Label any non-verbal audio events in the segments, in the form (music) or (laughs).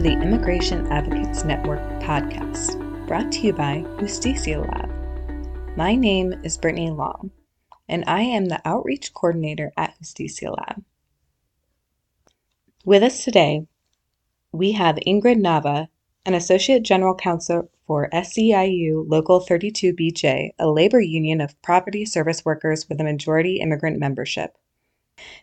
to the Immigration Advocates Network podcast, brought to you by Justicia Lab. My name is Brittany Long, and I am the Outreach Coordinator at Justicia Lab. With us today, we have Ingrid Nava, an Associate General Counsel for SEIU Local 32BJ, a labor union of property service workers with a majority immigrant membership.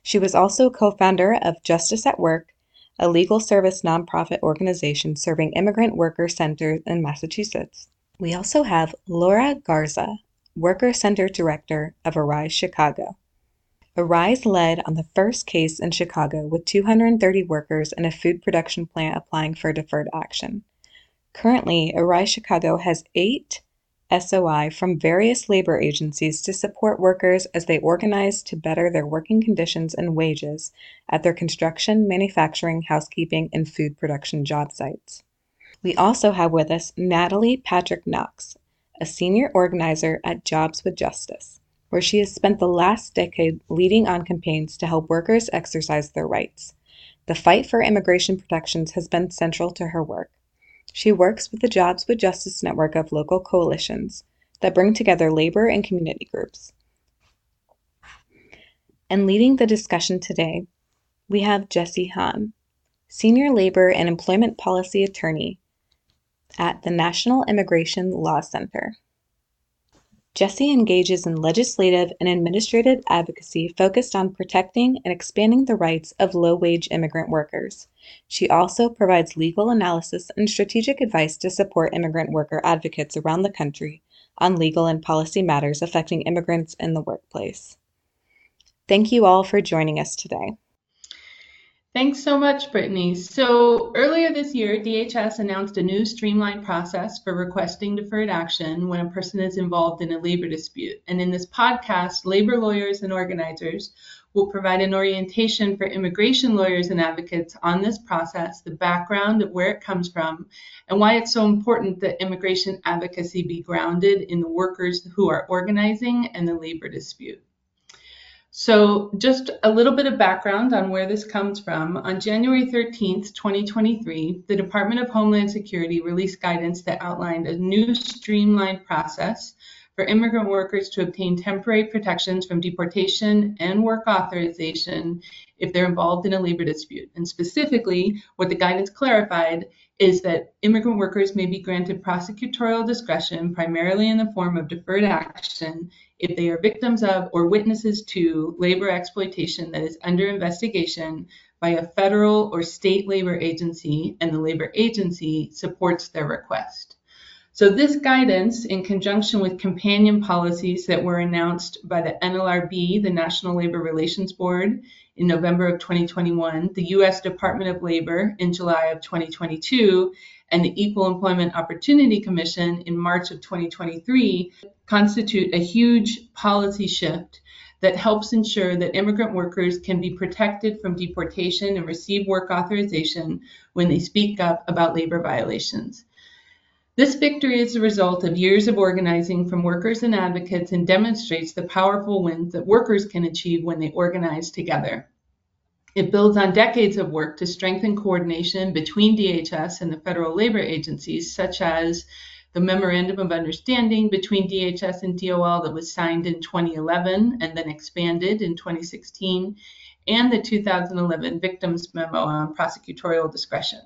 She was also co founder of Justice at Work, a legal service nonprofit organization serving immigrant worker centers in Massachusetts. We also have Laura Garza, Worker Center Director of Arise Chicago. Arise led on the first case in Chicago with 230 workers in a food production plant applying for deferred action. Currently, Arise Chicago has eight SOI from various labor agencies to support workers as they organize to better their working conditions and wages at their construction, manufacturing, housekeeping, and food production job sites. We also have with us Natalie Patrick Knox, a senior organizer at Jobs with Justice, where she has spent the last decade leading on campaigns to help workers exercise their rights. The fight for immigration protections has been central to her work. She works with the Jobs with Justice network of local coalitions that bring together labor and community groups. And leading the discussion today, we have Jesse Hahn, Senior Labor and Employment Policy Attorney at the National Immigration Law Center. Jesse engages in legislative and administrative advocacy focused on protecting and expanding the rights of low wage immigrant workers. She also provides legal analysis and strategic advice to support immigrant worker advocates around the country on legal and policy matters affecting immigrants in the workplace. Thank you all for joining us today. Thanks so much, Brittany. So earlier this year, DHS announced a new streamlined process for requesting deferred action when a person is involved in a labor dispute. And in this podcast, labor lawyers and organizers will provide an orientation for immigration lawyers and advocates on this process, the background of where it comes from, and why it's so important that immigration advocacy be grounded in the workers who are organizing and the labor dispute. So, just a little bit of background on where this comes from. On January 13th, 2023, the Department of Homeland Security released guidance that outlined a new streamlined process for immigrant workers to obtain temporary protections from deportation and work authorization if they're involved in a labor dispute. And specifically, what the guidance clarified is that immigrant workers may be granted prosecutorial discretion primarily in the form of deferred action if they are victims of or witnesses to labor exploitation that is under investigation by a federal or state labor agency and the labor agency supports their request. So this guidance, in conjunction with companion policies that were announced by the NLRB, the National Labor Relations Board, in November of 2021, the U.S. Department of Labor in July of 2022, and the Equal Employment Opportunity Commission in March of 2023 constitute a huge policy shift that helps ensure that immigrant workers can be protected from deportation and receive work authorization when they speak up about labor violations. This victory is the result of years of organizing from workers and advocates and demonstrates the powerful wins that workers can achieve when they organize together. It builds on decades of work to strengthen coordination between DHS and the federal labor agencies, such as the Memorandum of Understanding between DHS and DOL that was signed in 2011 and then expanded in 2016, and the 2011 Victims Memo on Prosecutorial Discretion.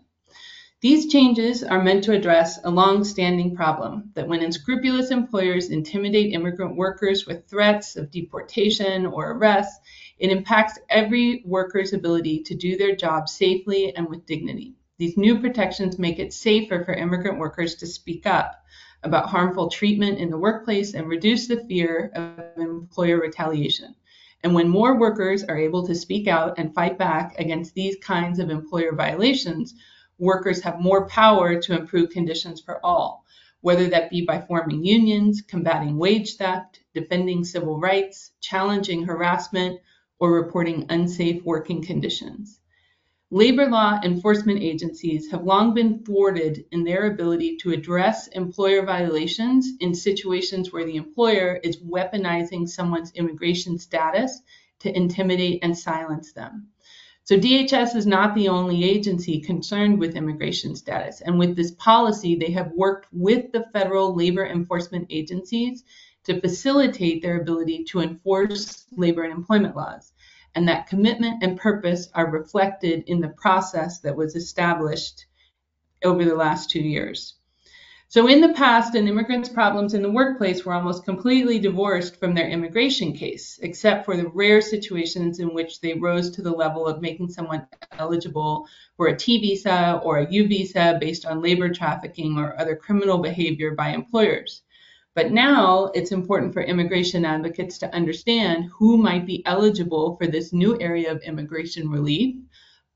These changes are meant to address a long-standing problem that when unscrupulous employers intimidate immigrant workers with threats of deportation or arrest, it impacts every worker's ability to do their job safely and with dignity. These new protections make it safer for immigrant workers to speak up about harmful treatment in the workplace and reduce the fear of employer retaliation. And when more workers are able to speak out and fight back against these kinds of employer violations, workers have more power to improve conditions for all, whether that be by forming unions, combating wage theft, defending civil rights, challenging harassment, or reporting unsafe working conditions. Labor law enforcement agencies have long been thwarted in their ability to address employer violations in situations where the employer is weaponizing someone's immigration status to intimidate and silence them. So DHS is not the only agency concerned with immigration status. And with this policy, they have worked with the federal labor enforcement agencies to facilitate their ability to enforce labor and employment laws. And that commitment and purpose are reflected in the process that was established over the last two years. So, in the past, an immigrant's problems in the workplace were almost completely divorced from their immigration case, except for the rare situations in which they rose to the level of making someone eligible for a T visa or a U visa based on labor trafficking or other criminal behavior by employers. But now it's important for immigration advocates to understand who might be eligible for this new area of immigration relief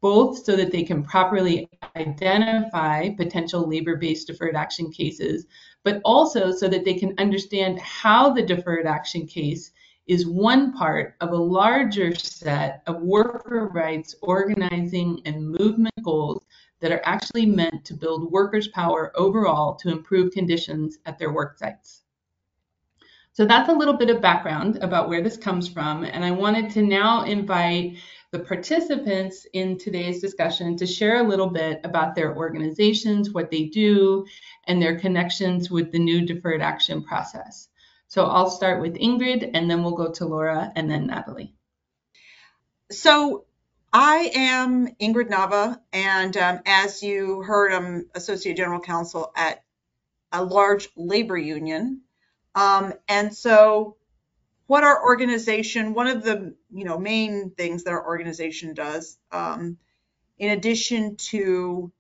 both so that they can properly identify potential labor based deferred action cases, but also so that they can understand how the deferred action case is one part of a larger set of worker rights organizing and movement goals that are actually meant to build workers' power overall to improve conditions at their work sites. So that's a little bit of background about where this comes from. And I wanted to now invite the participants in today's discussion to share a little bit about their organizations, what they do, and their connections with the new deferred action process. So I'll start with Ingrid, and then we'll go to Laura and then Natalie. So I am Ingrid Nava, and um, as you heard, I'm Associate General Counsel at a large labor union. Um, and so what our organization, one of the you know main things that our organization does, um, in addition to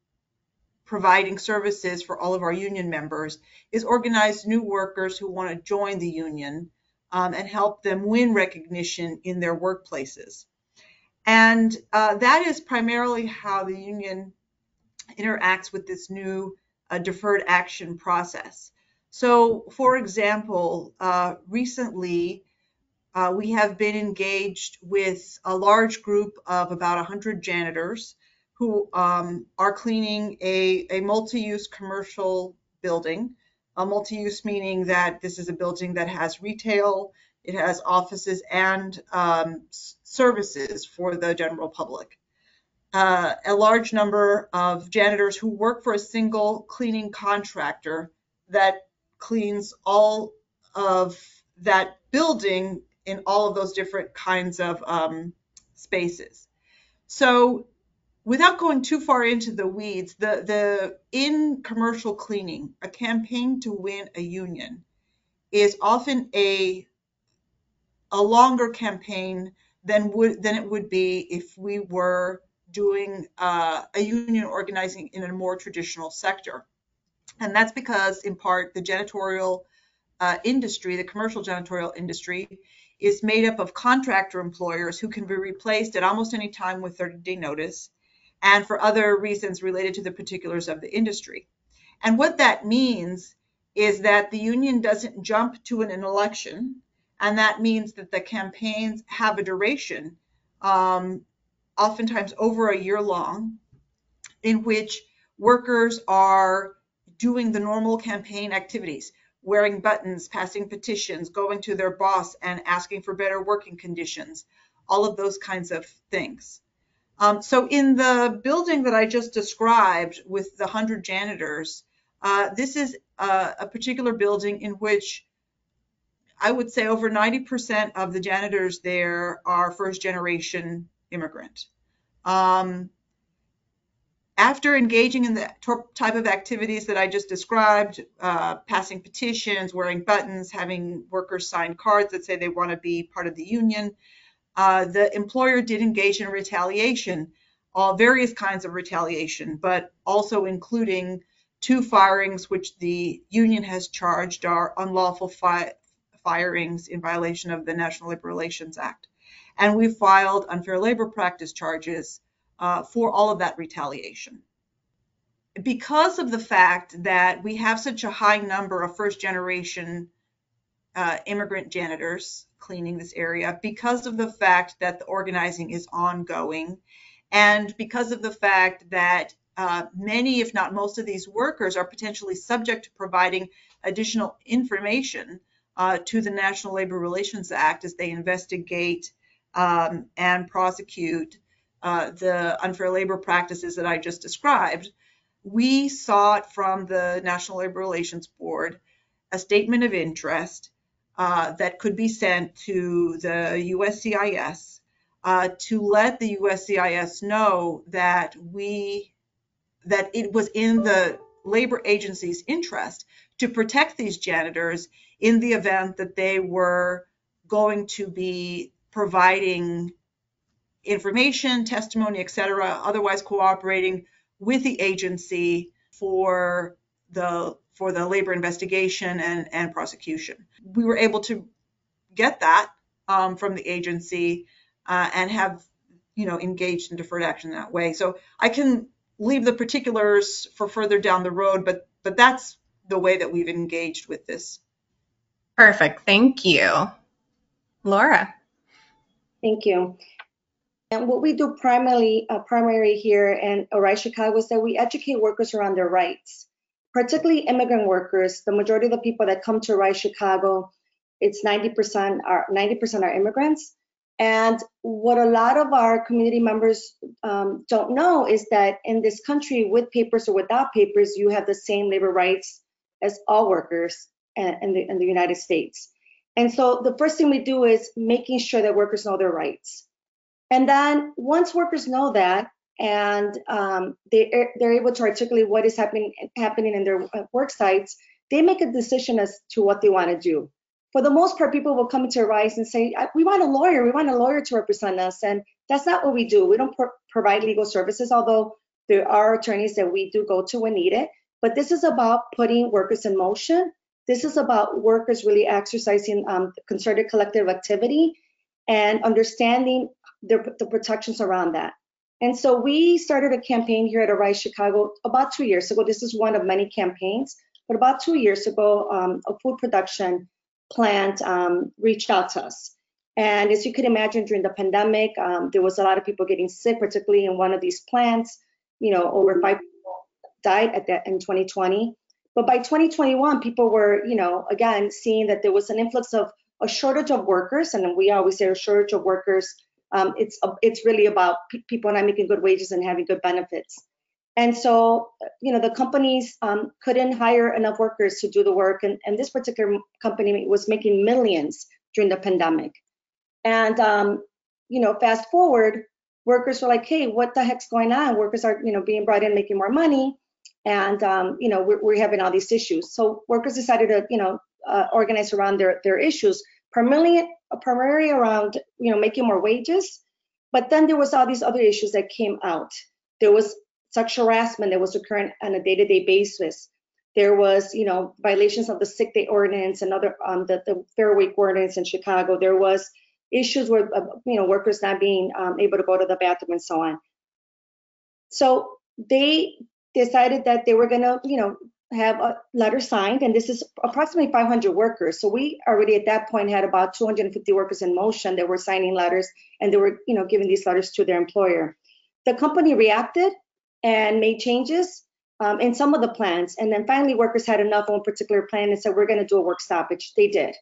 providing services for all of our union members, is organize new workers who want to join the union um, and help them win recognition in their workplaces. And uh, that is primarily how the union interacts with this new uh, deferred action process. So, for example, uh, recently uh, we have been engaged with a large group of about 100 janitors who um, are cleaning a, a multi-use commercial building. A multi-use meaning that this is a building that has retail, it has offices and um, services for the general public. Uh, a large number of janitors who work for a single cleaning contractor that cleans all of that building in all of those different kinds of um, spaces. So without going too far into the weeds, the, the in commercial cleaning, a campaign to win a union is often a a longer campaign than would than it would be if we were doing uh, a union organizing in a more traditional sector. And that's because, in part, the janitorial uh, industry, the commercial janitorial industry, is made up of contractor employers who can be replaced at almost any time with 30 day notice and for other reasons related to the particulars of the industry. And what that means is that the union doesn't jump to an election, and that means that the campaigns have a duration, um, oftentimes over a year long, in which workers are doing the normal campaign activities wearing buttons, passing petitions, going to their boss and asking for better working conditions, all of those kinds of things. Um, so in the building that I just described with the 100 janitors, uh, this is a, a, particular building in which I would say over 90% of the janitors there are first generation immigrant. Um, after engaging in the type of activities that I just described, uh, passing petitions, wearing buttons, having workers sign cards that say they want to be part of the union, uh, the employer did engage in retaliation, all various kinds of retaliation, but also including two firings, which the union has charged are unlawful fi firings in violation of the National Labor Relations Act. And we filed unfair labor practice charges uh, for all of that retaliation. Because of the fact that we have such a high number of first generation uh, immigrant janitors cleaning this area, because of the fact that the organizing is ongoing, and because of the fact that uh, many, if not most of these workers are potentially subject to providing additional information uh, to the National Labor Relations Act as they investigate um, and prosecute uh, the unfair labor practices that I just described, we sought from the National Labor Relations Board a statement of interest uh, that could be sent to the USCIS uh, to let the USCIS know that we that it was in the labor agency's interest to protect these janitors in the event that they were going to be providing information, testimony, etc., otherwise cooperating with the agency for the for the labor investigation and, and prosecution. We were able to get that um, from the agency uh, and have you know engaged in deferred action that way. So I can leave the particulars for further down the road, but but that's the way that we've engaged with this. Perfect. Thank you. Laura. Thank you. And what we do primarily, uh, primary here in Arise Chicago is that we educate workers around their rights, particularly immigrant workers. The majority of the people that come to Arise Chicago, it's 90% are 90% are immigrants. And what a lot of our community members um, don't know is that in this country, with papers or without papers, you have the same labor rights as all workers in the, in the United States. And so the first thing we do is making sure that workers know their rights. And then once workers know that and um, they, they're able to articulate what is happening, happening in their uh, work sites, they make a decision as to what they want to do for the most part, people will come into Arise and say, we want a lawyer, we want a lawyer to represent us. And that's not what we do. We don't pro provide legal services, although there are attorneys that we do go to when needed. But this is about putting workers in motion. This is about workers really exercising um, concerted collective activity and understanding the, the protections around that. And so we started a campaign here at Arise Chicago about two years ago. This is one of many campaigns, but about two years ago, um, a food production plant um, reached out to us. And as you can imagine, during the pandemic, um, there was a lot of people getting sick, particularly in one of these plants. You know, over five people died at that in 2020. But by 2021, people were, you know, again seeing that there was an influx of a shortage of workers, and we always say a shortage of workers. Um, it's it's really about people not making good wages and having good benefits. And so, you know, the companies um, couldn't hire enough workers to do the work. And, and this particular company was making millions during the pandemic. And, um, you know, fast forward, workers were like, hey, what the heck's going on? Workers are, you know, being brought in, making more money. And, um, you know, we're, we're, having all these issues. So workers decided to, you know, uh, organize around their, their issues, primarily, primarily around, you know, making more wages. But then there was all these other issues that came out. There was sexual harassment that was occurring on a day-to-day basis. There was, you know, violations of the sick day ordinance and other um, the, the fair wage ordinance in Chicago. There was issues with, uh, you know, workers not being um, able to go to the bathroom and so on. So they decided that they were going to, you know, have a letter signed, and this is approximately 500 workers. So we already at that point had about 250 workers in motion that were signing letters, and they were, you know, giving these letters to their employer. The company reacted and made changes um, in some of the plans. And then finally, workers had enough on a particular plan and said, we're going to do a work stoppage. They did.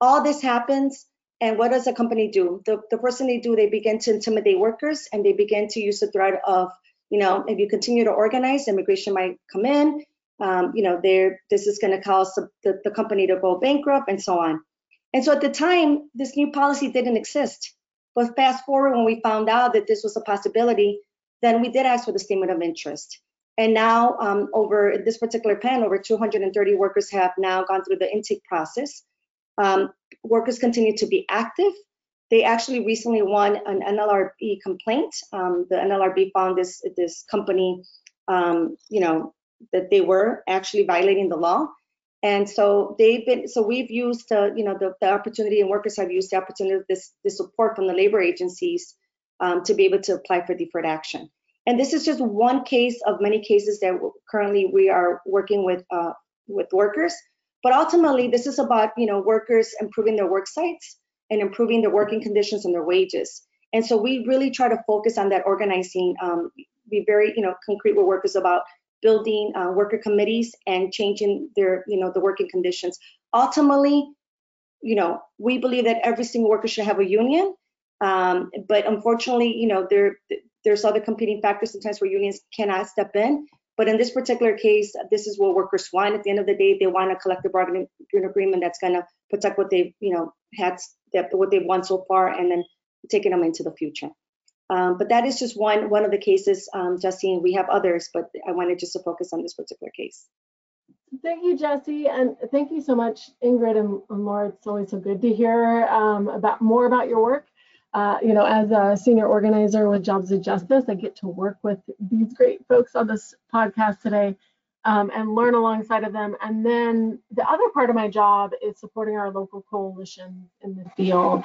All this happens. And what does a company do? The, the first thing they do, they begin to intimidate workers and they begin to use the threat of, you know, if you continue to organize, immigration might come in. Um, you know, there this is going to cause the, the, company to go bankrupt and so on. And so at the time, this new policy didn't exist. But fast forward when we found out that this was a possibility, then we did ask for the statement of interest. And now, um, over this particular plan, over 230 workers have now gone through the intake process. Um, workers continue to be active. They actually recently won an NLRB complaint. Um, the NLRB found this this company, um, you know, that they were actually violating the law. And so they've been, so we've used, uh, you know, the, the opportunity and workers have used the opportunity of this, support from the labor agencies um, to be able to apply for deferred action. And this is just one case of many cases that currently we are working with uh, with workers. But ultimately, this is about you know workers improving their work sites and improving their working conditions and their wages. And so we really try to focus on that organizing, um, be very you know concrete with workers about building uh, worker committees and changing their you know the working conditions. Ultimately, you know we believe that every single worker should have a union um, but unfortunately, you know, there there's other competing factors sometimes where unions cannot step in. But in this particular case, this is what workers want. At the end of the day, they want a collective bargaining agreement that's going to protect what they've, you know, had, what they've won so far, and then taking them into the future. Um, but that is just one one of the cases, um, Justine. We have others, but I wanted just to focus on this particular case. Thank you, Jesse, and thank you so much, Ingrid and, and Laura. It's always so good to hear um, about more about your work. Uh, you know, as a senior organizer with Jobs of Justice, I get to work with these great folks on this podcast today um, and learn alongside of them. And then the other part of my job is supporting our local coalitions in the field.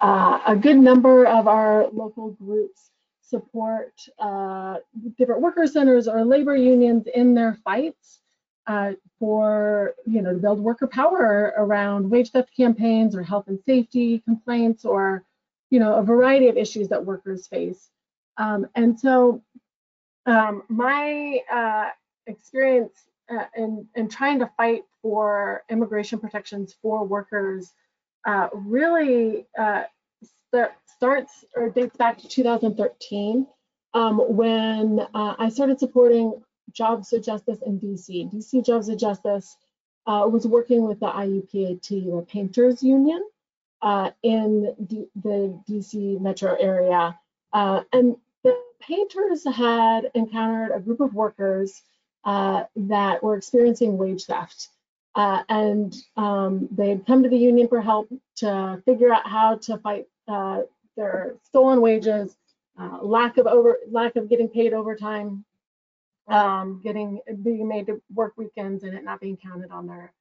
Uh, a good number of our local groups support uh, different worker centers or labor unions in their fights uh, for, you know, to build worker power around wage theft campaigns or health and safety complaints or you know, a variety of issues that workers face. Um, and so um, my uh, experience uh, in, in trying to fight for immigration protections for workers uh, really uh, start, starts or dates back to 2013 um, when uh, I started supporting Jobs of Justice in DC. DC Jobs of Justice uh, was working with the IUPAT, the Painters Union, uh, in D the DC metro area. And the painters had encountered a group of workers that were experiencing wage theft. Uh, and um, they had come to the union for help to figure out how to fight uh, their stolen wages, uh, lack of over lack of getting paid overtime, um, getting being made to work weekends, and it not being counted on their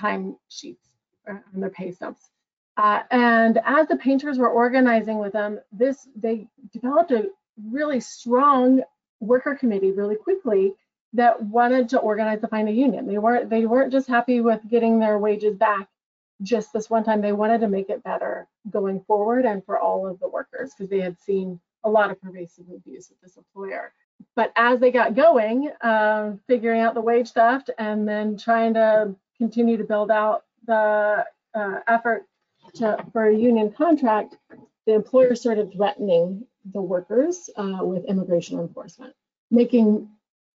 time sheets on their pay stubs. Uh, and as the painters were organizing with them, this they developed a really strong worker committee really quickly that wanted to organize to find a union. They weren't they weren't just happy with getting their wages back just this one time. They wanted to make it better going forward and for all of the workers because they had seen a lot of pervasive abuse at this employer. But as they got going, um, figuring out the wage theft and then trying to continue to build out the uh, effort to, for a union contract, the employer started threatening the workers uh, with immigration enforcement, making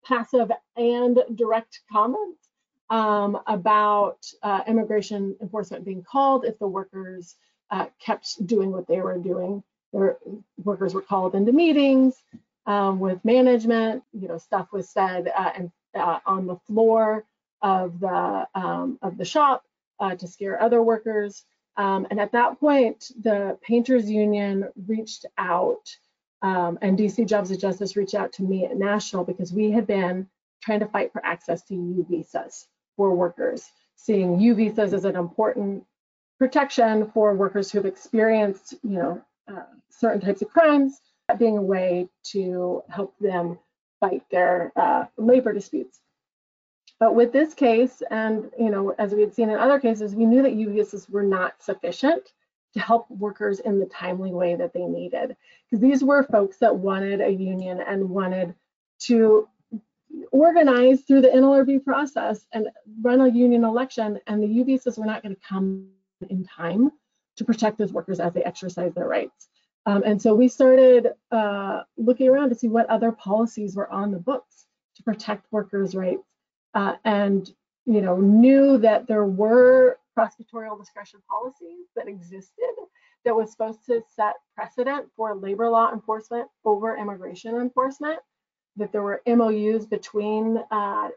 passive and direct comments um, about uh, immigration enforcement being called if the workers uh, kept doing what they were doing. Their workers were called into meetings um, with management. You know, stuff was said uh, and uh, on the floor of the um, of the shop uh, to scare other workers. Um, and at that point, the Painters Union reached out um, and DC Jobs of Justice reached out to me at National because we had been trying to fight for access to U visas for workers, seeing U visas as an important protection for workers who've experienced, you know, uh, certain types of crimes, being a way to help them fight their uh, labor disputes. But with this case, and you know, as we had seen in other cases, we knew that U visas were not sufficient to help workers in the timely way that they needed. Because these were folks that wanted a union and wanted to organize through the NLRB process and run a union election, and the U visas were not going to come in time to protect those workers as they exercise their rights. Um, and so we started uh, looking around to see what other policies were on the books to protect workers' rights uh, and you know knew that there were prosecutorial discretion policies that existed that was supposed to set precedent for labor law enforcement over immigration enforcement, that there were MOUs between uh,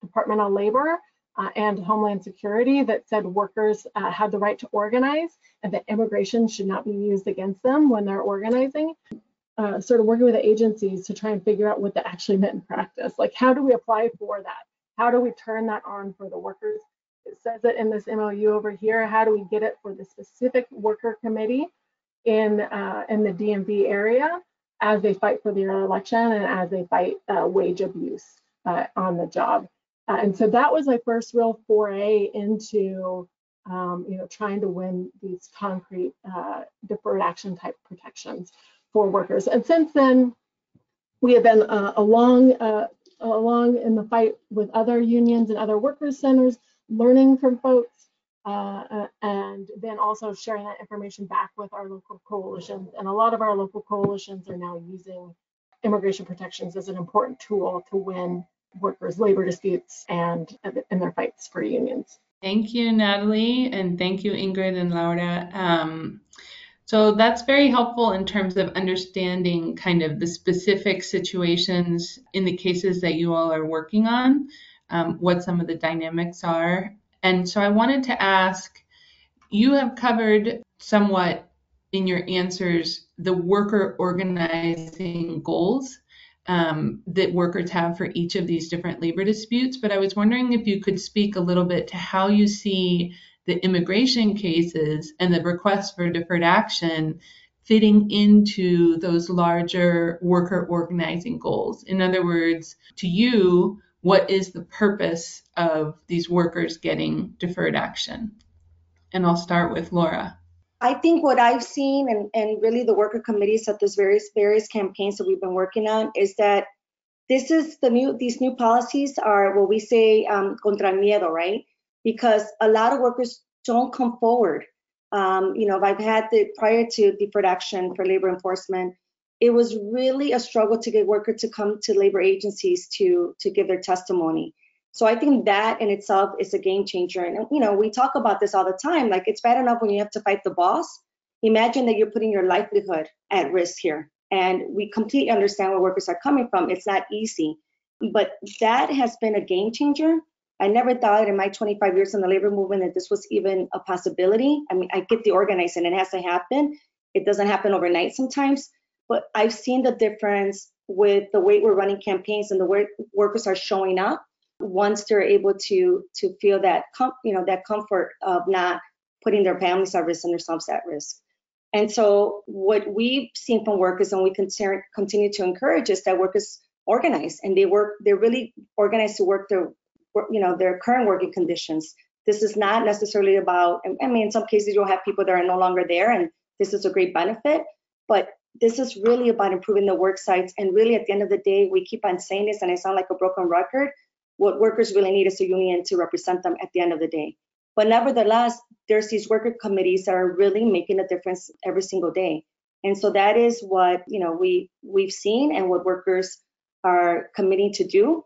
Department of Labor uh, and Homeland Security that said workers uh, had the right to organize and that immigration should not be used against them when they're organizing. Uh, sort of working with the agencies to try and figure out what that actually meant in practice. Like, how do we apply for that? How do we turn that on for the workers? It says it in this MOU over here. How do we get it for the specific worker committee in uh, in the DMV area as they fight for their election and as they fight uh, wage abuse uh, on the job? Uh, and so that was my first real foray into um, you know trying to win these concrete uh, deferred action type protections for workers. And since then, we have been uh, along along in the fight with other unions and other workers centers, learning from folks, uh, uh, and then also sharing that information back with our local coalitions. And a lot of our local coalitions are now using immigration protections as an important tool to win workers' labor disputes and in their fights for unions. Thank you, Natalie, and thank you, Ingrid and Laura. Um, so that's very helpful in terms of understanding kind of the specific situations in the cases that you all are working on, um, what some of the dynamics are. And so I wanted to ask you have covered somewhat in your answers the worker organizing goals um, that workers have for each of these different labor disputes. But I was wondering if you could speak a little bit to how you see the immigration cases and the requests for deferred action fitting into those larger worker organizing goals. In other words, to you, what is the purpose of these workers getting deferred action? And I'll start with Laura. I think what I've seen and, and really the worker committees at these various various campaigns that we've been working on is that this is the new these new policies are what we say um, contra miedo, right? because a lot of workers don't come forward. Um, you know, I've had the prior to deferred action for labor enforcement, it was really a struggle to get workers to come to labor agencies to to give their testimony. So I think that in itself is a game changer. And you know, we talk about this all the time. Like it's bad enough when you have to fight the boss. Imagine that you're putting your livelihood at risk here. And we completely understand where workers are coming from. It's not easy. But that has been a game changer I never thought in my 25 years in the labor movement that this was even a possibility. I mean, I get the organizing, it has to happen. It doesn't happen overnight sometimes, but I've seen the difference with the way we're running campaigns and the way workers are showing up once they're able to to feel that com- you know that comfort of not putting their families at risk and themselves at risk. And so what we've seen from workers and we continue to encourage is that workers organize and they work they're really organized to work their you know, their current working conditions. This is not necessarily about, I mean, in some cases you'll have people that are no longer there and this is a great benefit, but this is really about improving the work sites. And really at the end of the day, we keep on saying this and I sound like a broken record. What workers really need is a union to represent them at the end of the day. But nevertheless, there's these worker committees that are really making a difference every single day. And so that is what you know we we've seen and what workers are committing to do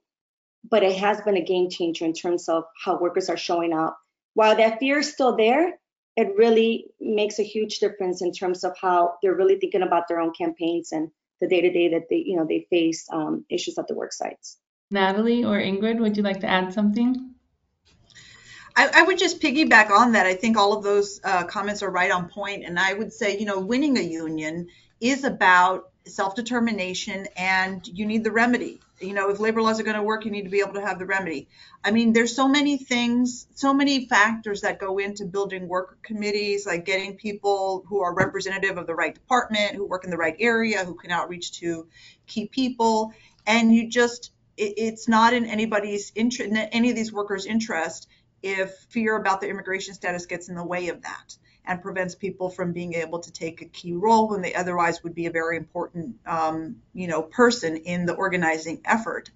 but it has been a game changer in terms of how workers are showing up. While that fear is still there, it really makes a huge difference in terms of how they're really thinking about their own campaigns and the day to day that they, you know, they face um, issues at the work sites. Natalie or Ingrid, would you like to add something? I, I would just piggyback on that. I think all of those uh, comments are right on point, and I would say, you know, winning a union is about self-determination and you need the remedy you know if labor laws are going to work you need to be able to have the remedy. I mean there's so many things so many factors that go into building worker committees like getting people who are representative of the right department who work in the right area who can outreach to key people. And you just it, it's not in anybody's interest any of these workers interest if fear about their immigration status gets in the way of that and prevents people from being able to take a key role when they otherwise would be a very important, um, you know, person in the organizing effort.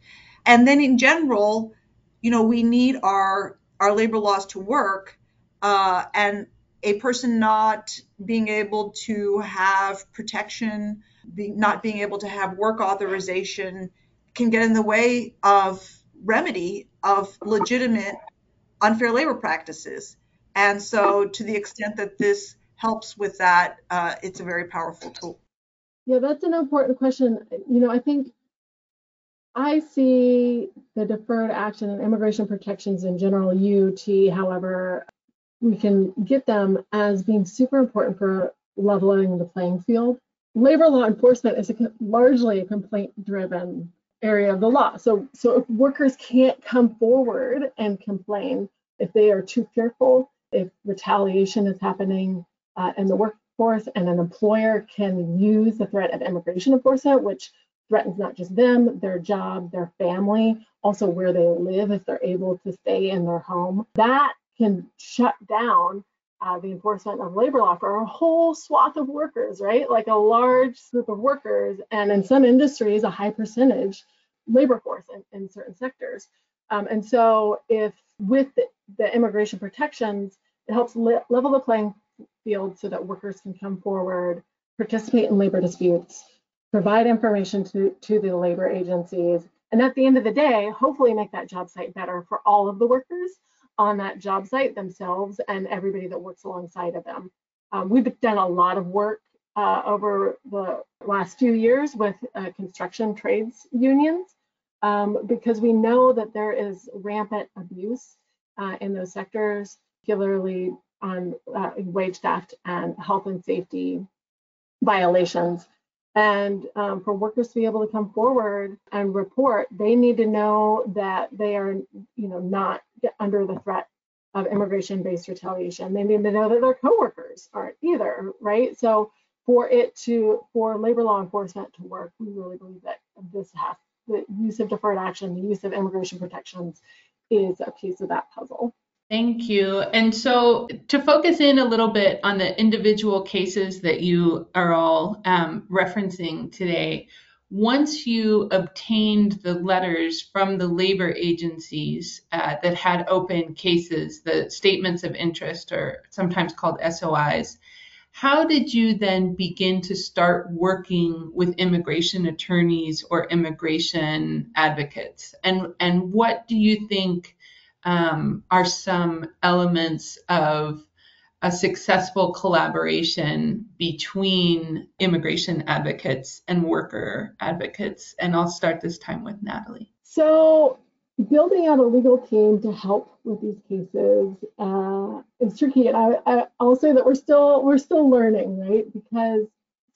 And then in general, you know, we need our our labor laws to work, uh, and a person not being able to have protection, be, not being able to have work authorization, can get in the way of remedy of legitimate unfair labor practices. And so, to the extent that this helps with that, uh, it's a very powerful tool. Yeah, that's an important question. You know, I think I see the deferred action and immigration protections in general, UT, however, we can get them as being super important for leveling the playing field. Labor law enforcement is a, largely a complaint driven area of the law. So, so if workers can't come forward and complain, if they are too fearful, if retaliation is happening uh, in the workforce and an employer can use the threat of immigration enforcement, which threatens not just them, their job, their family, also where they live if they're able to stay in their home. That can shut down uh, the enforcement of labor law for a whole swath of workers, right? Like a large group of workers, and in some industries, a high percentage labor force in, in certain sectors. Um, and so, if with the, the immigration protections, it helps le- level the playing field so that workers can come forward, participate in labor disputes, provide information to, to the labor agencies, and at the end of the day, hopefully make that job site better for all of the workers on that job site themselves and everybody that works alongside of them. Um, we've done a lot of work uh, over the last few years with uh, construction trades unions um, because we know that there is rampant abuse uh, in those sectors, particularly on uh, wage theft and health and safety violations. And um, for workers to be able to come forward and report, they need to know that they are, you know, not under the threat of immigration-based retaliation. They need to know that their coworkers aren't either, right? So for it to, for labor law enforcement to work, we really believe that this has the use of deferred action, the use of immigration protections is a piece of that puzzle. Thank you. And so, to focus in a little bit on the individual cases that you are all um, referencing today, once you obtained the letters from the labor agencies uh, that had open cases, the statements of interest, or sometimes called SOIs, how did you then begin to start working with immigration attorneys or immigration advocates? And, and what do you think um, are some elements of a successful collaboration between immigration advocates and worker advocates? And I'll start this time with Natalie. So, building out a legal team to help with these cases uh, is tricky, and I, I, I'll say that we're still we're still learning, right? Because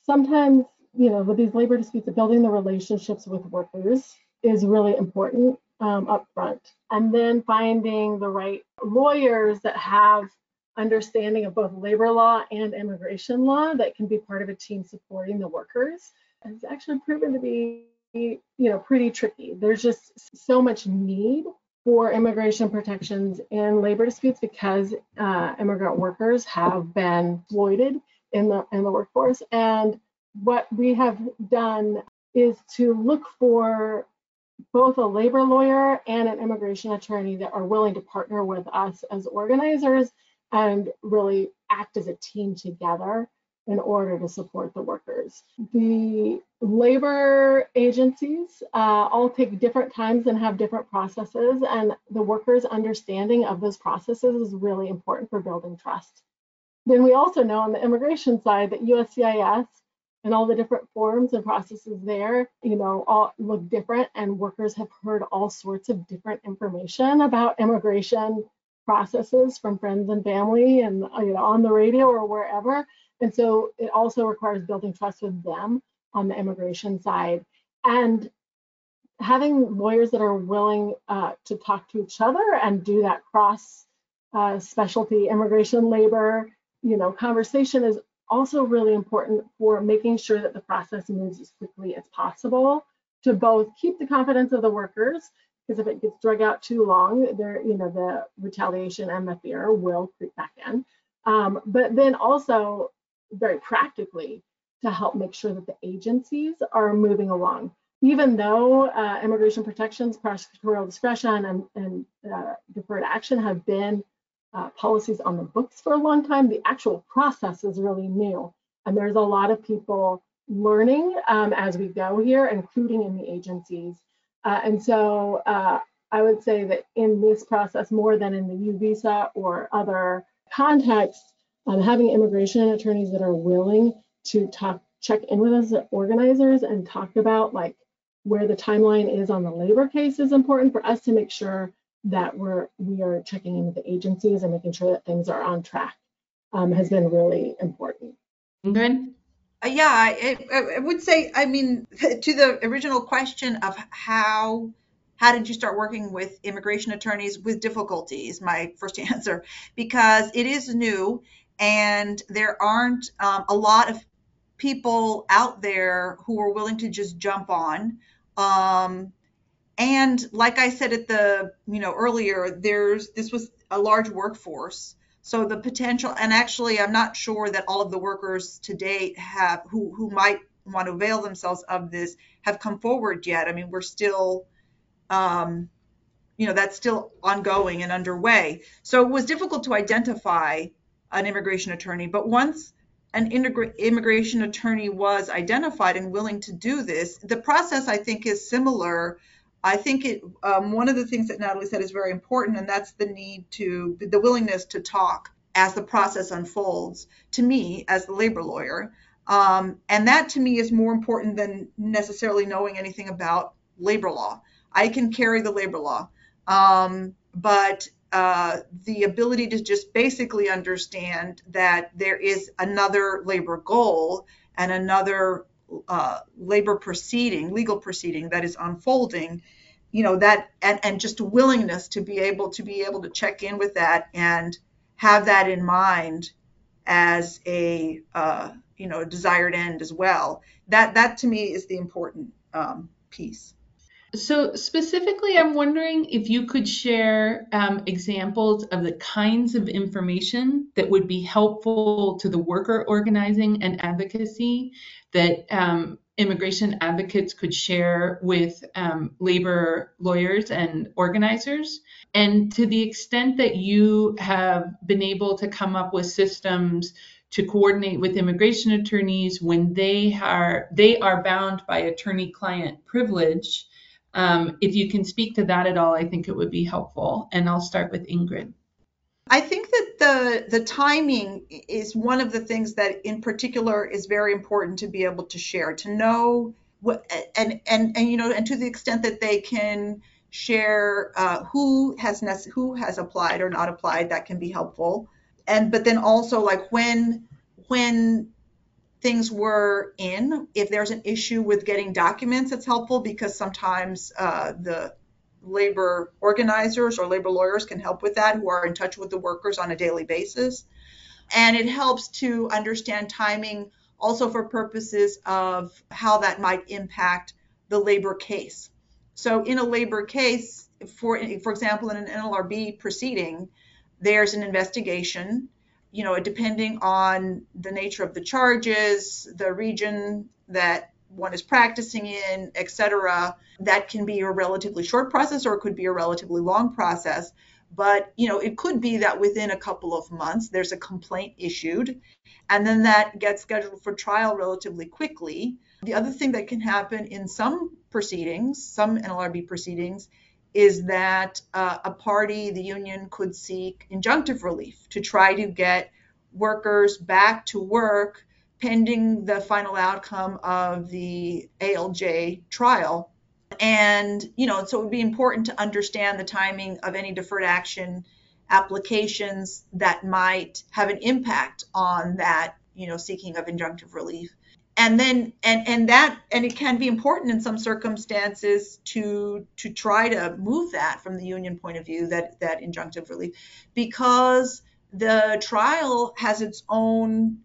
sometimes, you know, with these labor disputes, building the relationships with workers is really important um, up front, and then finding the right lawyers that have understanding of both labor law and immigration law that can be part of a team supporting the workers has actually proven to be you know pretty tricky. There's just so much need for immigration protections in labor disputes because uh, immigrant workers have been exploited in the in the workforce. And what we have done is to look for both a labor lawyer and an immigration attorney that are willing to partner with us as organizers and really act as a team together in order to support the workers. The labor agencies uh, all take different times and have different processes, and the workers' understanding of those processes is really important for building trust. Then we also know on the immigration side that USCIS and all the different forms and processes there, you know, all look different, and workers have heard all sorts of different information about immigration processes from friends and family and you know on the radio or wherever. And so it also requires building trust with them on the immigration side. And having lawyers that are willing uh, to talk to each other and do that cross uh, specialty immigration labor you know conversation is also really important for making sure that the process moves as quickly as possible to both keep the confidence of the workers because if it gets drug out too long there you know the retaliation and the fear will creep back in um, but then also very practically to help make sure that the agencies are moving along. Even though uh, immigration protections, prosecutorial discretion, and, and uh, deferred action have been uh, policies on the books for a long time, the actual process is really new. And there's a lot of people learning um, as we go here, including in the agencies. Uh, and so uh, I would say that in this process, more than in the U visa or other contexts, um, having immigration attorneys that are willing to talk, check in with us organizers and talk about like where the timeline is on the labor case is important for us to make sure that we're we are checking in with the agencies and making sure that things are on track um, has been really important. Good. Uh, yeah, I, I, would say, I mean, (laughs) to the original question of how how did you start working with immigration attorneys with difficulty is my (laughs) first answer because it is new and there aren't um, a lot of people out there who are willing to just jump on. Um, and like I said at the you know earlier, there's this was a large workforce, so the potential. And actually, I'm not sure that all of the workers to date have who who might want to avail themselves of this have come forward yet. I mean, we're still. Um, you know that's still ongoing and underway so it was difficult to identify an immigration attorney. But once an immigration attorney was identified and willing to do this, the process I think is similar. I think it um, one of the things that Natalie said is very important, and that's the need to the willingness to talk as the process unfolds. To me, as the labor lawyer, um, and that to me is more important than necessarily knowing anything about labor law. I can carry the labor law, um, but uh, the ability to just basically understand that there is another labor goal and another uh, labor proceeding, legal proceeding that is unfolding, you know that and, and just willingness to be able to be able to check in with that and have that in mind as a uh, you know desired end as well. That that to me is the important um, piece. So, specifically, I'm wondering if you could share um, examples of the kinds of information that would be helpful to the worker organizing and advocacy that um, immigration advocates could share with um, labor lawyers and organizers. And to the extent that you have been able to come up with systems to coordinate with immigration attorneys when they are they are bound by attorney-client privilege um, if you can speak to that at all, I think it would be helpful. And I'll start with Ingrid. I think that the the timing is one of the things that in particular is very important to be able to share, to know what and and and you know, and to the extent that they can share uh, who has who has applied or not applied, that can be helpful. And but then also like when when things were in. If there's an issue with getting documents, it's helpful because sometimes uh, the labor organizers or labor lawyers can help with that who are in touch with the workers on a daily basis. And it helps to understand timing also for purposes of how that might impact the labor case. So in a labor case, for, for example, in an NLRB proceeding, there's an investigation you know, depending on the nature of the charges, the region that one is practicing in, et cetera, that can be a relatively short process or it could be a relatively long process. But you know, it could be that within a couple of months there's a complaint issued, and then that gets scheduled for trial relatively quickly. The other thing that can happen in some proceedings, some NLRB proceedings, is that uh, a party, the union, could seek injunctive relief to try to get workers back to work pending the final outcome of the ALJ trial. And, you know, so it would be important to understand the timing of any deferred action applications that might have an impact on that, you know, seeking of injunctive relief and then and and that and it can be important in some circumstances to to try to move that from the union point of view that that injunctive relief because the trial has its own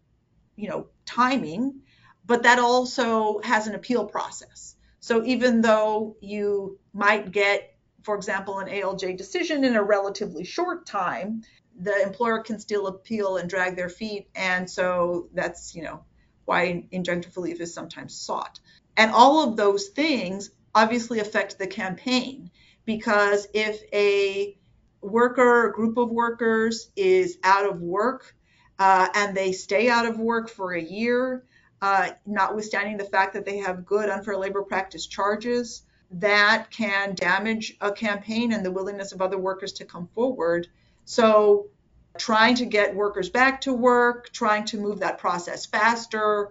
you know timing but that also has an appeal process. So even though you might get for example an ALJ decision in a relatively short time the employer can still appeal and drag their feet. And so that's you know why injunctive relief is sometimes sought. And all of those things obviously affect the campaign because if a worker, a group of workers is out of work uh, and they stay out of work for a year, uh, notwithstanding the fact that they have good unfair labor practice charges, that can damage a campaign and the willingness of other workers to come forward. So trying to get workers back to work, trying to move that process faster.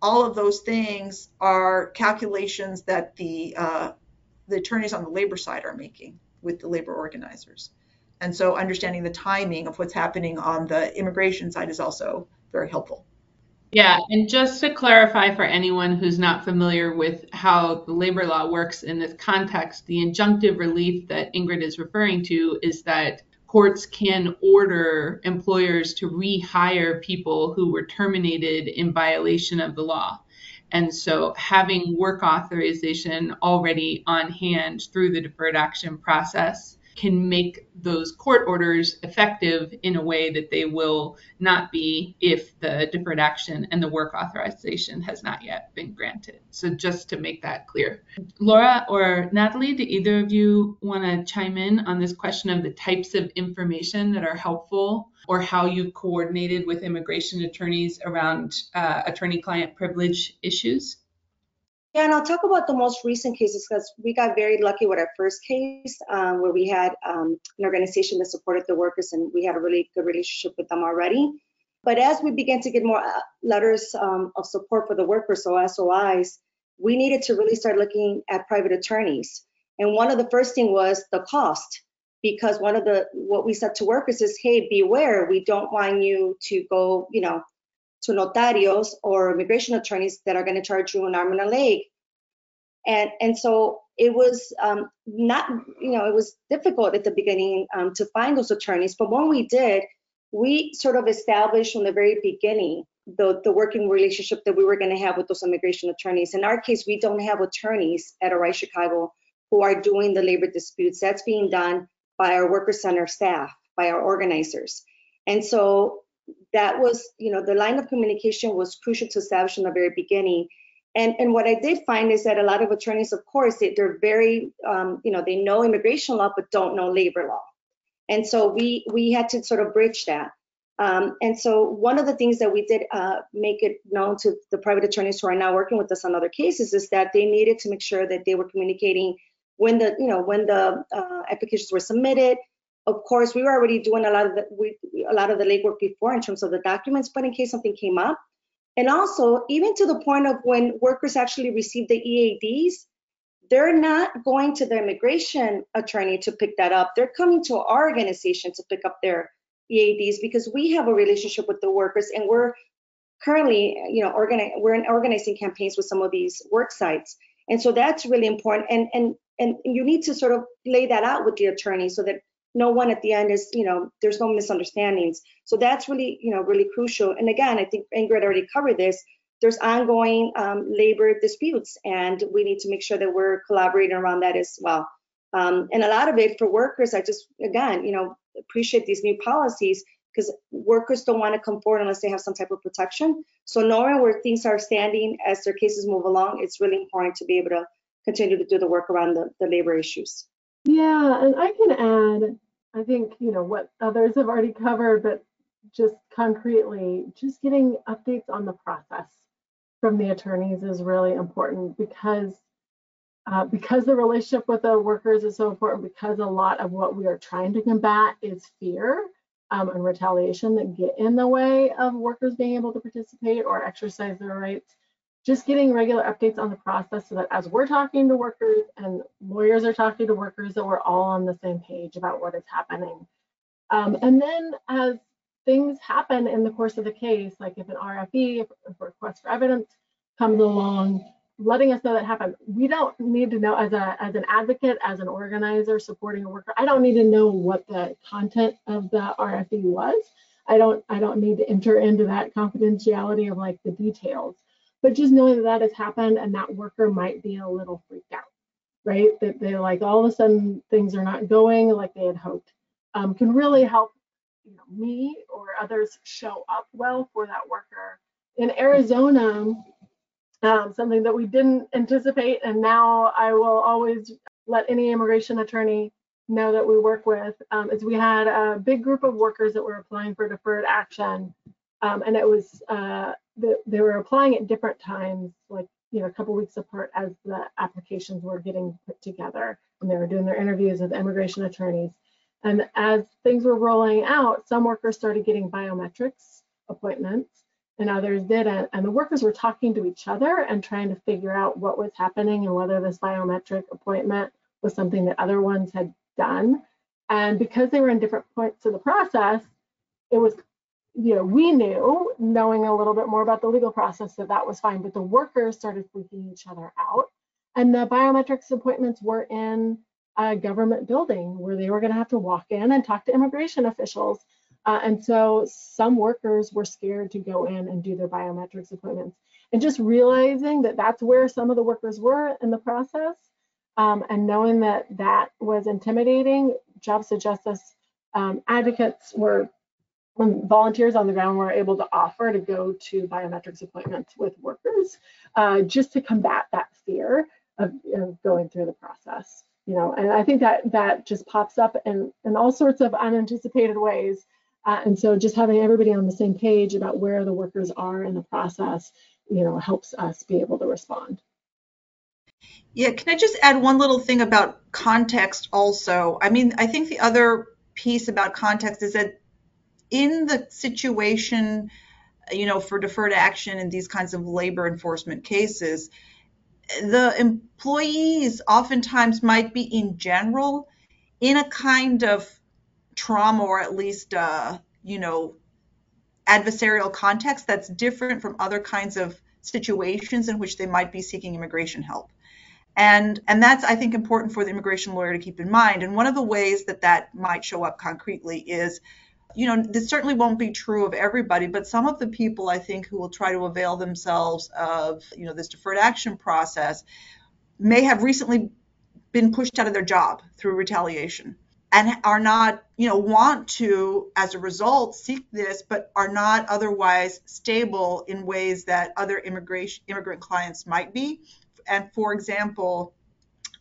All of those things are calculations that the uh, the attorneys on the labor side are making with the labor organizers. And so understanding the timing of what's happening on the immigration side is also very helpful. Yeah, and just to clarify for anyone who's not familiar with how the labor law works in this context, the injunctive relief that Ingrid is referring to is that courts can order employers to rehire people who were terminated in violation of the law. And so having work authorization already on hand through the deferred action process can make those court orders effective in a way that they will not be if the deferred action and the work authorization has not yet been granted. So just to make that clear. Laura or Natalie, do either of you want to chime in on this question of the types of information that are helpful or how you've coordinated with immigration attorneys around uh, attorney-client privilege issues? Yeah, and I'll talk about the most recent cases because we got very lucky with our first case um, where we had um, an organization that supported the workers and we had a really good relationship with them already. But as we began to get more uh, letters um, of support for the workers, so SOIs, we needed to really start looking at private attorneys. And one of the first thing was the cost, because one of the what we said to workers is, hey, beware, we don't want you to go, you know, to notarios or immigration attorneys that are going to charge you an arm and a leg. And, and so it was um, not, you know, it was difficult at the beginning um, to find those attorneys. But when we did, we sort of established from the very beginning the, the working relationship that we were going to have with those immigration attorneys. In our case, we don't have attorneys at Arise Chicago who are doing the labor disputes. That's being done by our worker center staff, by our organizers. And so that was, you know, the line of communication was crucial to establish in the very beginning. And, and what I did find is that a lot of attorneys, of course, they, are very, um, you know, they know immigration law but don't know labor law. And so we we had to sort of bridge that. Um, and so one of the things that we did uh, make it known to the private attorneys who are now working with us on other cases is that they needed to make sure that they were communicating when the, you know, when the uh, applications were submitted, of course, we were already doing a lot of the we, a lot of the legwork before in terms of the documents, but in case something came up, and also even to the point of when workers actually receive the EADs, they're not going to the immigration attorney to pick that up. They're coming to our organization to pick up their EADs because we have a relationship with the workers and we're currently, you know, organi- we're in organizing campaigns with some of these work sites. And so that's really important. And and and you need to sort of lay that out with the attorney so that no one at the end is, you know, there's no misunderstandings. So that's really, you know, really crucial. And again, I think Ingrid already covered this. There's ongoing um, labor disputes, and we need to make sure that we're collaborating around that as well. Um, and a lot of it for workers, I just, again, you know, appreciate these new policies because workers don't want to come forward unless they have some type of protection. So knowing where things are standing as their cases move along, it's really important to be able to continue to do the work around the, the labor issues. Yeah, and I can add, I think, you know, what others have already covered, but just concretely, just getting updates on the process from the attorneys is really important because uh, because the relationship with the workers is so important because a lot of what we are trying to combat is fear um, and retaliation that get in the way of workers being able to participate or exercise their rights just getting regular updates on the process so that as we're talking to workers and lawyers are talking to workers that we're all on the same page about what is happening. Um, and then as things happen in the course of the case, like if an RFE, if a request for evidence comes along, letting us know that happened. We don't need to know as a as an advocate, as an organizer supporting a worker. I don't need to know what the content of the RFE was. I don't I don't need to enter into that confidentiality of like the details but just knowing that that has happened and that worker might be a little freaked out, right? That they're like all of a sudden things are not going like they had hoped, um, can really help you know, me or others show up well for that worker. In Arizona, um, something that we didn't anticipate, and now I will always let any immigration attorney know that we work with, um, is we had a big group of workers that were applying for deferred action, um, and it was uh, the, they were applying at different times, like you know, a couple weeks apart as the applications were getting put together and they were doing their interviews with immigration attorneys. And as things were rolling out, some workers started getting biometrics appointments and others didn't. And the workers were talking to each other and trying to figure out what was happening and whether this biometric appointment was something that other ones had done. And because they were in different points of the process, it was you know, we knew, knowing a little bit more about the legal process, that that was fine, but the workers started freaking each other out. And the biometrics appointments were in a government building where they were going to have to walk in and talk to immigration officials. Uh, and so some workers were scared to go in and do their biometrics appointments. And just realizing that that's where some of the workers were in the process um, and knowing that that was intimidating, Jobs with Justice um, advocates were when volunteers on the ground were able to offer to go to biometrics appointments with workers uh, just to combat that fear of, of, going through the process you know? And i think that that just pops up in in all sorts of unanticipated ways. Uh, and so just having everybody on the same page about where the workers are in the process you know helps us be able to respond. Yeah can i just add one little thing about context also? I mean i think the other piece about context is that in the situation, you know, for deferred action in these kinds of labor enforcement cases, the employees oftentimes might be in general in a kind of trauma or at least, uh, you know, adversarial context that's different from other kinds of situations in which they might be seeking immigration help. And, and that's, I think, important for the immigration lawyer to keep in mind. And one of the ways that that might show up concretely is you know, this certainly won't be true of everybody, but some of the people I think who will try to avail themselves of, you know, this deferred action process may have recently been pushed out of their job through retaliation and are not, you know, want to, as a result, seek this, but are not otherwise stable in ways that other immigration immigrant clients might be. And for example,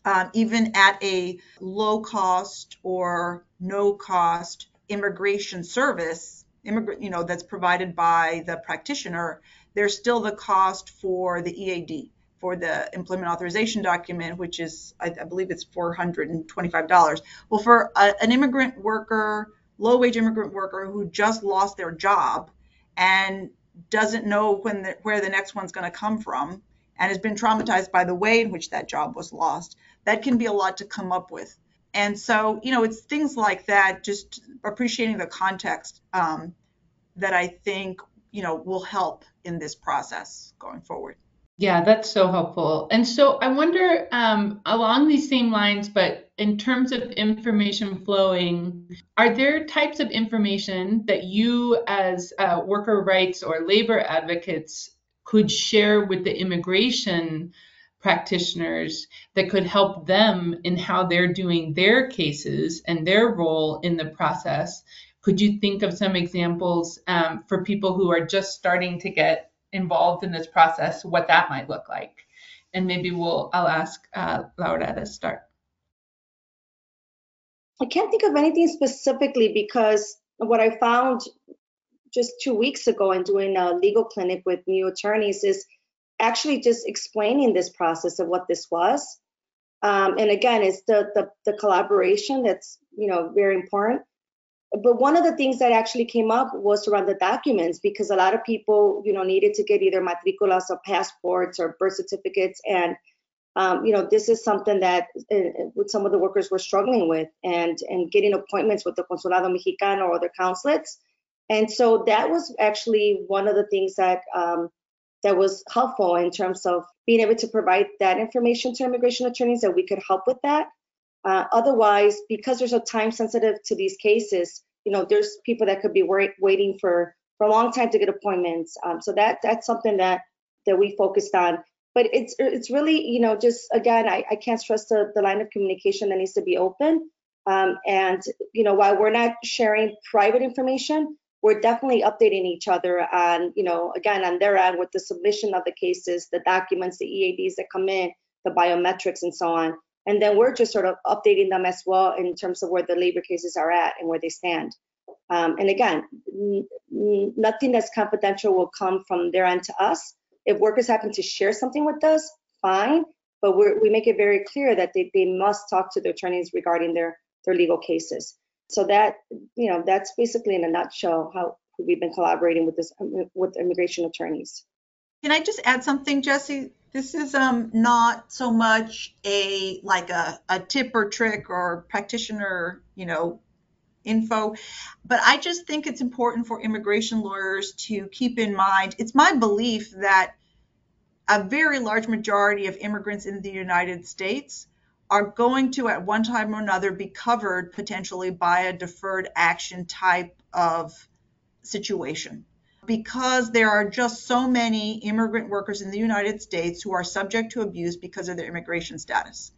um, even at a low cost or no cost immigration service, you know, that's provided by the practitioner, there's still the cost for the EAD, for the employment authorization document, which is, I, I believe it's $425. Well, for a, an immigrant worker, low wage immigrant worker who just lost their job and doesn't know when the, where the next one's going to come from and has been traumatized by the way in which that job was lost, that can be a lot to come up with. And so, you know, it's things like that, just appreciating the context um, that I think, you know, will help in this process going forward. Yeah, that's so helpful. And so I wonder um, along these same lines, but in terms of information flowing, are there types of information that you, as uh, worker rights or labor advocates, could share with the immigration practitioners that could help them in how they're doing their cases and their role in the process. Could you think of some examples um, for people who are just starting to get involved in this process, what that might look like? And maybe we'll I'll ask uh, Laura to start. I can't think of anything specifically because what I found just two weeks ago in doing a legal clinic with new attorneys is actually just explaining this process of what this was. Um, and again, it's the, the, the collaboration that's you know very important. But one of the things that actually came up was around the documents because a lot of people you know needed to get either matriculas or passports or birth certificates, and um, you know this is something that uh, with some of the workers were struggling with, and and getting appointments with the Consulado Mexicano or other consulates. And so that was actually one of the things that um, that was helpful in terms of being able to provide that information to immigration attorneys that we could help with that. Uh, otherwise, because there's a time sensitive to these cases, you know, there's people that could be wait, waiting for for a long time to get appointments. Um, so that that's something that that we focused on. But it's it's really, you know, just again, I, I can't stress the, the line of communication that needs to be open. Um, and you know, while we're not sharing private information, we're definitely updating each other on, you know, again, on their end with the submission of the cases, the documents, the EADs that come in, the biometrics and so on. And then we're just sort of updating them as well in terms of where the labor cases are at and where they stand. Um, and again, nothing that's confidential will come from their end to us. If workers happen to share something with us, fine, but we make it very clear that they, they must talk to their attorneys regarding their, their legal cases so that you know that's basically in a nutshell how we've been collaborating with this with immigration attorneys. Can I just add something, Jesse? This is um, not so much a like a, a tip or trick or practitioner, you know, info, but I just think it's important for immigration lawyers to keep in mind. It's my belief that a very large majority of immigrants in the United States are going to at one time or another be covered potentially by a deferred action type of situation because there are just so many immigrant workers in the United States who are subject to abuse because of their immigration status.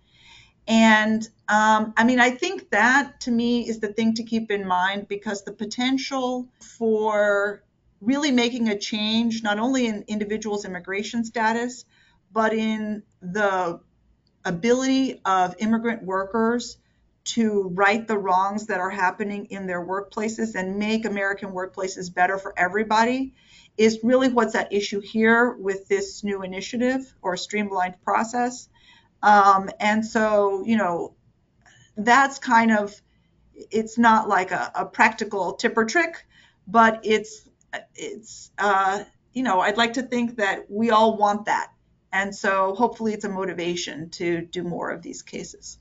And um, I mean, I think that to me is the thing to keep in mind because the potential for really making a change, not only in individuals' immigration status, but in the ability of immigrant workers to right the wrongs that are happening in their workplaces and make American workplaces better for everybody is really what's at issue here with this new initiative or streamlined process. Um, and so, you know, that's kind of, it's not like a, a practical tip or trick, but it's, it's, uh, you know, I'd like to think that we all want that. And so hopefully it's a motivation to do more of these cases.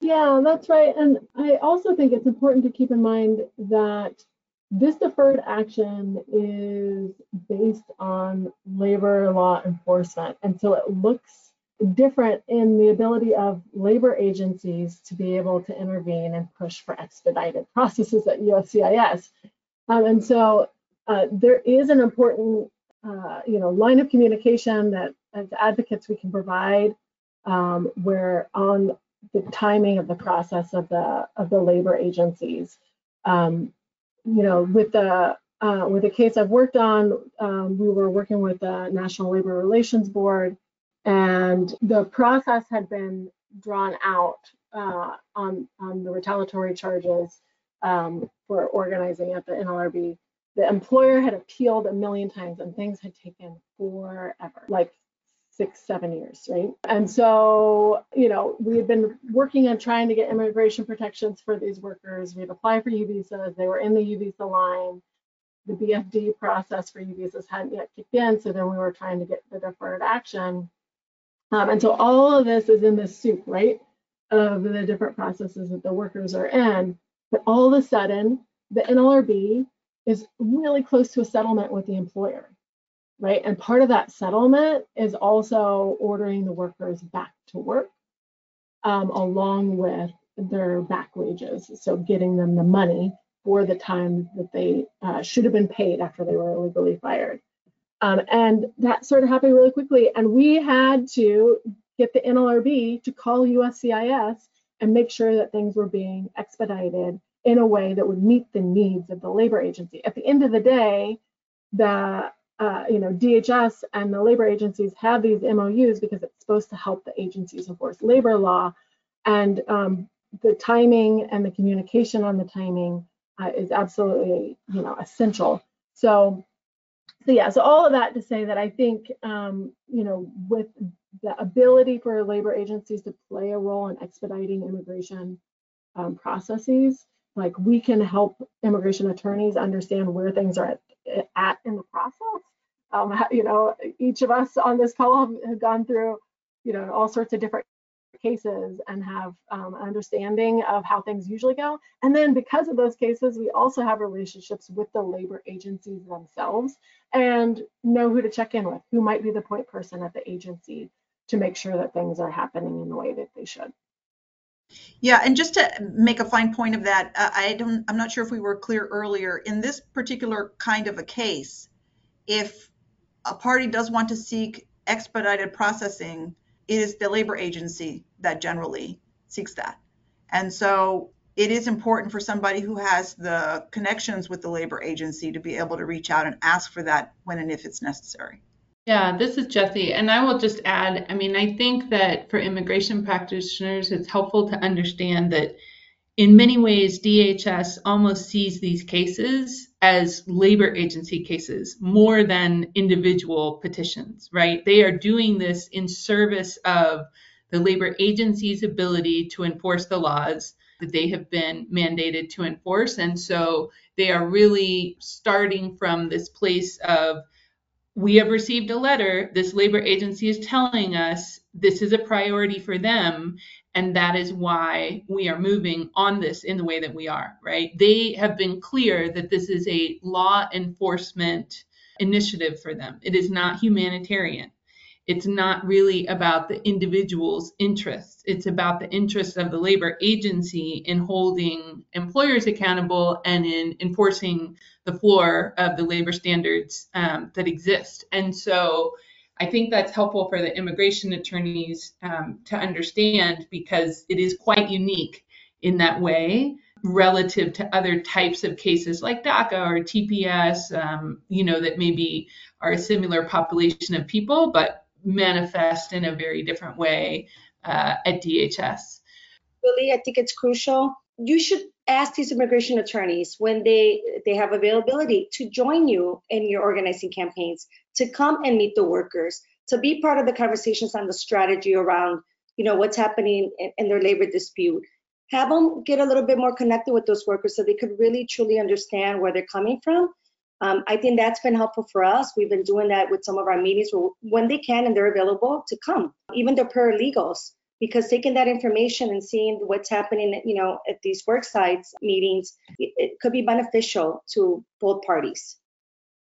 Yeah, that's right. And I also think it's important to keep in mind that this deferred action is based on labor law enforcement. And so it looks different in the ability of labor agencies to be able to intervene and push for expedited processes at USCIS. Um, and so uh, there is an important, uh, you know, line of communication that as advocates we can provide um, where on the timing of the process of the of the labor agencies. Um, you know, with the uh, with the case I've worked on, um, we were working with the National Labor Relations Board and the process had been drawn out uh, on on the retaliatory charges um, for organizing at the NLRB. The employer had appealed a million times, and things had taken forever, like six, seven years, right? And so, you know, we had been working on trying to get immigration protections for these workers. We had applied for U visas; they were in the U visa line. The BFD process for U visas hadn't yet kicked in, so then we were trying to get the deferred action um, and so all of this is in this soup, right, of the different processes that the workers are in. But all of a sudden, the NLRB is really close to a settlement with the employer, right? And part of that settlement is also ordering the workers back to work um, along with their back wages. So getting them the money for the time that they uh, should have been paid after they were illegally fired. Um, and that sort of happened really quickly. And we had to get the NLRB to call USCIS and make sure that things were being expedited in a way that would meet the needs of the labor agency. At the end of the day, the uh, you know DHS and the labor agencies have these MOUs because it's supposed to help the agencies enforce labor law, and um, the timing and the communication on the timing uh, is absolutely you know essential. So so yeah, so all of that to say that I think, um, you know, with the ability for labor agencies to play a role in expediting immigration um, processes, like we can help immigration attorneys understand where things are at, at in the process. Um, you know, each of us on this call have, have gone through, you know, all sorts of different cases and have um, understanding of how things usually go. And then because of those cases, we also have relationships with the labor agencies themselves and know who to check in with, who might be the point person at the agency to make sure that things are happening in the way that they should. Yeah, and just to make a fine point of that, uh, I don't, I'm not sure if we were clear earlier. In this particular kind of a case, if a party does want to seek expedited processing, it is the labor agency that generally seeks that. And so it is important for somebody who has the connections with the labor agency to be able to reach out and ask for that when and if it's necessary. Yeah, this is Jesse. And I will just add I mean, I think that for immigration practitioners, it's helpful to understand that in many ways, DHS almost sees these cases as labor agency cases more than individual petitions, right? They are doing this in service of the labor agency's ability to enforce the laws that they have been mandated to enforce. And so they are really starting from this place of we have received a letter. This labor agency is telling us this is a priority for them. And that is why we are moving on this in the way that we are, right? They have been clear that this is a law enforcement initiative for them. It is not humanitarian. It's not really about the individual's interests. It's about the interests of the labor agency in holding employers accountable and in enforcing the floor of the labor standards um, that exist. And so I think that's helpful for the immigration attorneys um, to understand because it is quite unique in that way relative to other types of cases like DACA or TPS, um, you know, that maybe are a similar population of people, but manifest in a very different way uh, at DHS. Really, I think it's crucial. You should ask these immigration attorneys when they they have availability to join you in your organizing campaigns, to come and meet the workers, to be part of the conversations on the strategy around, you know, what's happening in, in their labor dispute have them get a little bit more connected with those workers so they could really truly understand where they're coming from. Um, I think that's been helpful for us. We've been doing that with some of our meetings when they can and they're available to come, even the paralegals, because taking that information and seeing what's happening, you know, at these work sites meetings, it, it could be beneficial to both parties.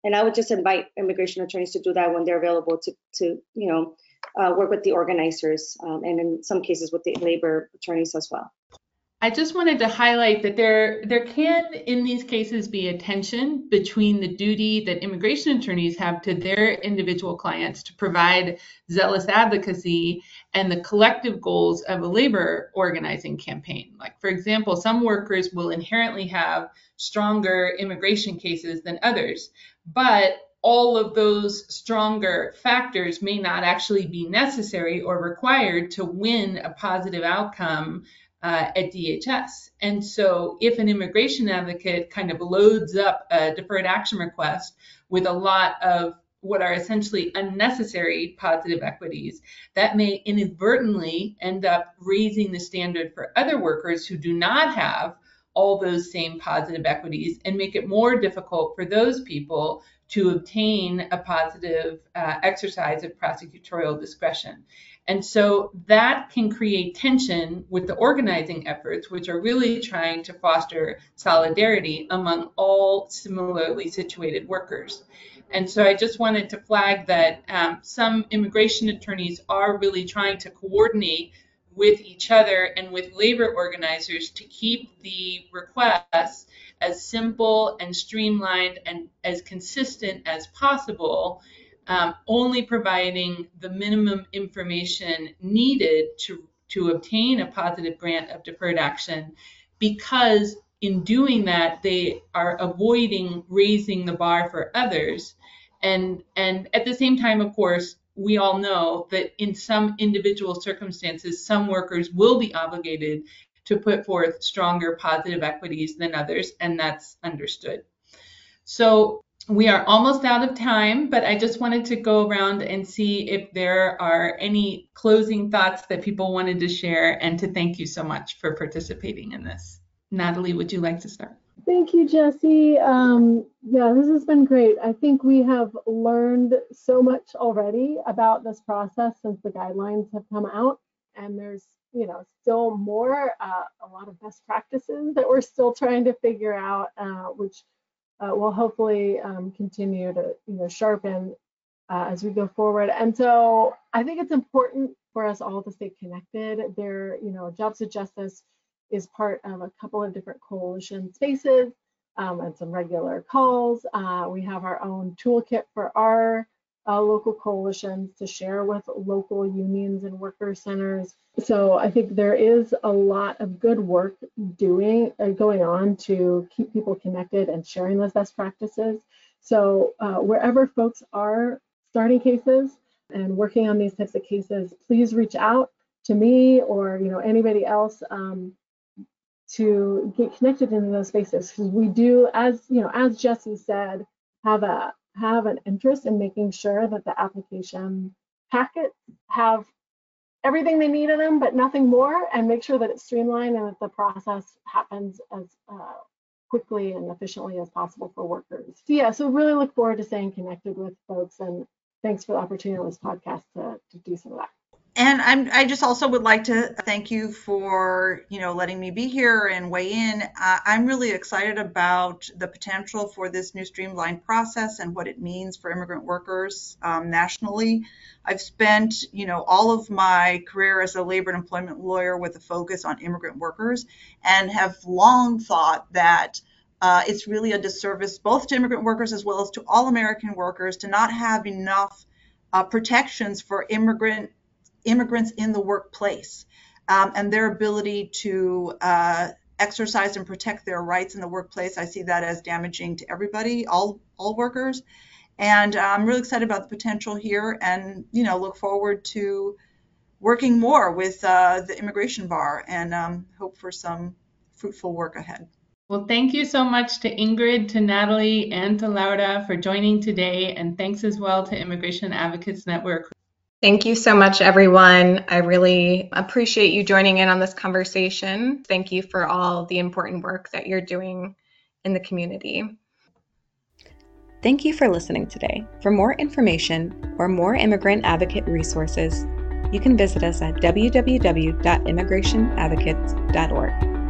And I would just invite immigration attorneys to do that when they're available to, to you know, uh, work with the organizers um, and in some cases with the labor attorneys as well. I just wanted to highlight that there there can in these cases be a tension between the duty that immigration attorneys have to their individual clients to provide zealous advocacy and the collective goals of a labor organizing campaign. Like for example, some workers will inherently have stronger immigration cases than others, but all of those stronger factors may not actually be necessary or required to win a positive outcome uh, at DHS. And so, if an immigration advocate kind of loads up a deferred action request with a lot of what are essentially unnecessary positive equities, that may inadvertently end up raising the standard for other workers who do not have all those same positive equities and make it more difficult for those people to obtain a positive uh, exercise of prosecutorial discretion. And so that can create tension with the organizing efforts, which are really trying to foster solidarity among all similarly situated workers. And so I just wanted to flag that um, some immigration attorneys are really trying to coordinate with each other and with labor organizers to keep the requests as simple and streamlined and as consistent as possible um, only providing the minimum information needed to, to obtain a positive grant of deferred action. Because in doing that they are avoiding raising the bar for others. And and at the same time of course we all know that in some individual circumstances some workers will be obligated to put forth stronger positive equities than others and that's understood so we are almost out of time, but I just wanted to go around and see if there are any closing thoughts that people wanted to share and to thank you so much for participating in this. Natalie, would you like to start? Thank you, Jesse. Um, yeah, this has been great. I think we have learned so much already about this process since the guidelines have come out, and there's you know still more, uh, a lot of best practices that we're still trying to figure out, uh, which uh, will hopefully um, continue to you know sharpen uh, as we go forward. And so I think it's important for us all to stay connected. There, you know, Jobs with Justice is part of a couple of different coalition spaces um, and some regular calls. Uh, we have our own toolkit for our uh, local coalitions to share with local unions and worker centers. So I think there is a lot of good work doing uh, going on to keep people connected and sharing those best practices. So uh, wherever folks are starting cases and working on these types of cases, please reach out to me or you know anybody else um, to get connected into those spaces because we do, as you know, as Jesse said, have a have an interest in making sure that the application packets have everything they need in them, but nothing more, and make sure that it's streamlined and that the process happens as uh, quickly and efficiently as possible for workers. So yeah, so really look forward to staying connected with folks, and thanks for the opportunity on this podcast to, to do some of that and I'm, I just also would like to thank you for, you know, letting me be here and weigh in. Uh, I'm really excited about the potential for this new streamlined process and what it means for immigrant workers um, nationally. I've spent, you know, all of my career as a labor and employment lawyer with a focus on immigrant workers and have long thought that uh, it's really a disservice both to immigrant workers as well as to all American workers to not have enough uh, protections for immigrant immigrants in the workplace um, and their ability to uh, exercise and protect their rights in the workplace. I see that as damaging to everybody, all all workers, and I'm really excited about the potential here, and you know look forward to working more with uh, the immigration bar and um, hope for some fruitful work ahead. Well, thank you so much to Ingrid, to Natalie, and to Laura for joining today, and thanks as well to Immigration Advocates Network. Thank you so much, everyone. I really appreciate you joining in on this conversation. Thank you for all the important work that you're doing in the community. Thank you for listening today. For more information or more immigrant advocate resources, you can visit us at www.immigrationadvocates.org.